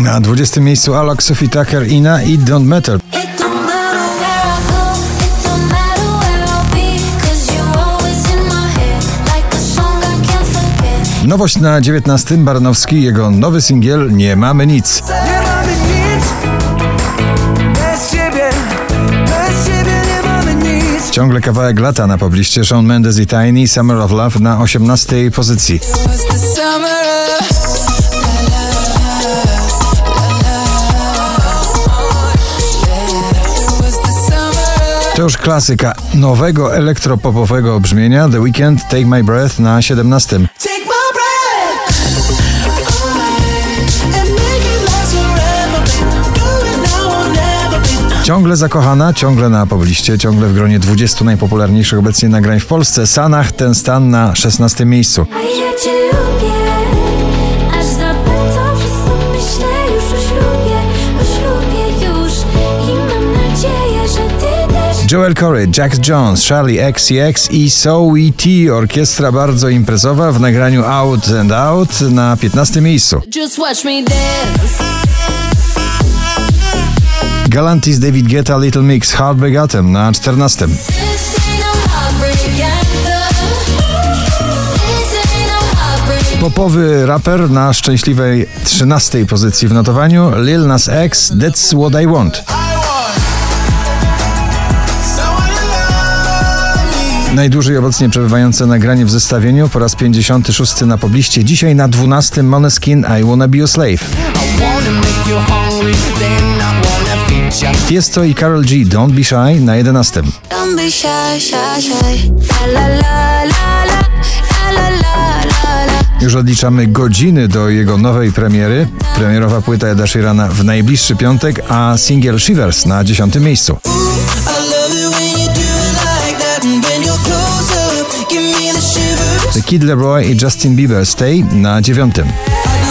Na 20 miejscu Alok, Sophie Tucker, Ina i Don't Matter. Nowość na 19 Baranowski, jego nowy singiel Nie mamy nic. Nie mamy nic Bez ciebie Bez ciebie nie mamy nic Ciągle kawałek lata na pobliście Shawn Mendes i Tiny Summer of Love na 18 pozycji. To już klasyka nowego elektropopowego brzmienia The Weekend Take My Breath na 17. Take my breath And make it last forever babe. Do it now or never babe. Ciągle zakochana, ciągle na pobliście, ciągle w gronie 20 najpopularniejszych obecnie nagrań w Polsce. Sanach ten stan na 16 miejscu. A ja cię lubię, Joel Corey, Jax Jones, Charlie XCX i So We T. Orkiestra bardzo imprezowa w nagraniu Out and Out na 15 miejscu. Galantis David Guetta Little Mix Heartbreak na 14. No heartbreak ain't no heartbreak. Popowy raper na szczęśliwej 13 pozycji w notowaniu Lil Nas X That's What I Want. Najdłużej obecnie przebywające nagranie w zestawieniu po raz 56 na pobliście. Dzisiaj na 12 Moneskin I Wanna Be Your Slave. Hungry Then I Karol G Don't Be Shy na 11. Don't be shy, shy, shy. La la la la la. La la la la la. Już odliczamy godziny do jego nowej premiery. Premierowa płyta Eda Sheerana w najbliższy piątek, a singiel Shivers na 10 miejscu. Kid Leroy i Justin Bieber Stay na 9. I do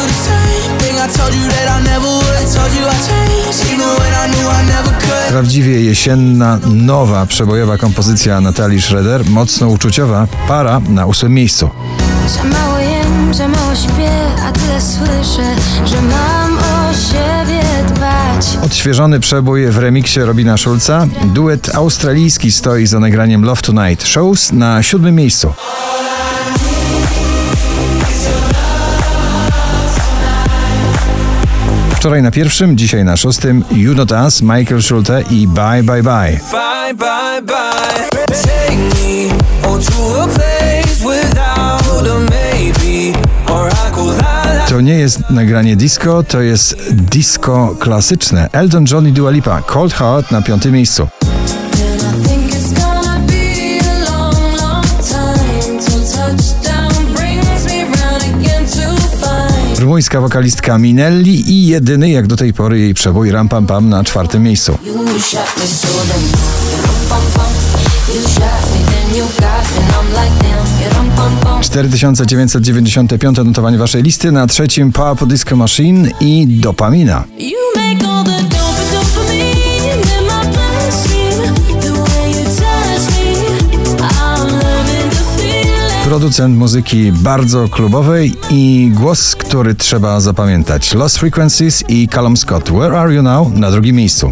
the same thing I told you that I never would I told you I changed Even when I knew I never could Prawdziwie jesienna, nowa, przebojowa kompozycja Natalii Schroeder, mocno uczuciowa, para na 8 miejscu. Za mało jem, za mało śpię, a tyle słyszę, że mam o siebie dbać. Odświeżony przebój w remiksie Robina Schulza, duet australijski stoi za nagraniem Love Tonight Shows na siódmym miejscu. Wczoraj na pierwszym, dzisiaj na szóstym You Not Us, Michael Schulte i Bye Bye Bye. Bye, bye, bye. Take me to a place without a maybe, or I go la la. To nie jest nagranie disco, to jest disco klasyczne. Elton John i Dua Lipa, Cold Heart na piątym miejscu. Find Rumuńska wokalistka Minelli i jedyny jak do tej pory jej przebój Ram Pam Pam na czwartym miejscu. like damn, you rum pum pum. 4995 notowanie waszej listy, na trzecim Pop Disco Machine i Dopamina. Producent muzyki bardzo klubowej i głos, który trzeba zapamiętać. Lost Frequencies i Callum Scott. Where Are You Now? Na drugim miejscu.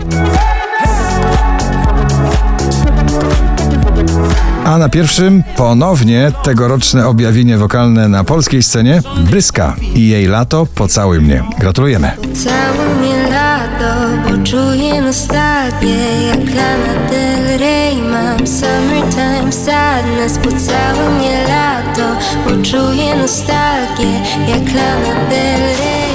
A na pierwszym ponownie tegoroczne objawienie wokalne na polskiej scenie Bryska i jej lato Pocałuj mnie. Gratulujemy. Całe mnie lato, bo czuję nostalgię Jak Lana Del Rey. Mam summertime sadness Po całe mnie lato, bo czuję nostalgię Jak Lana Del Rey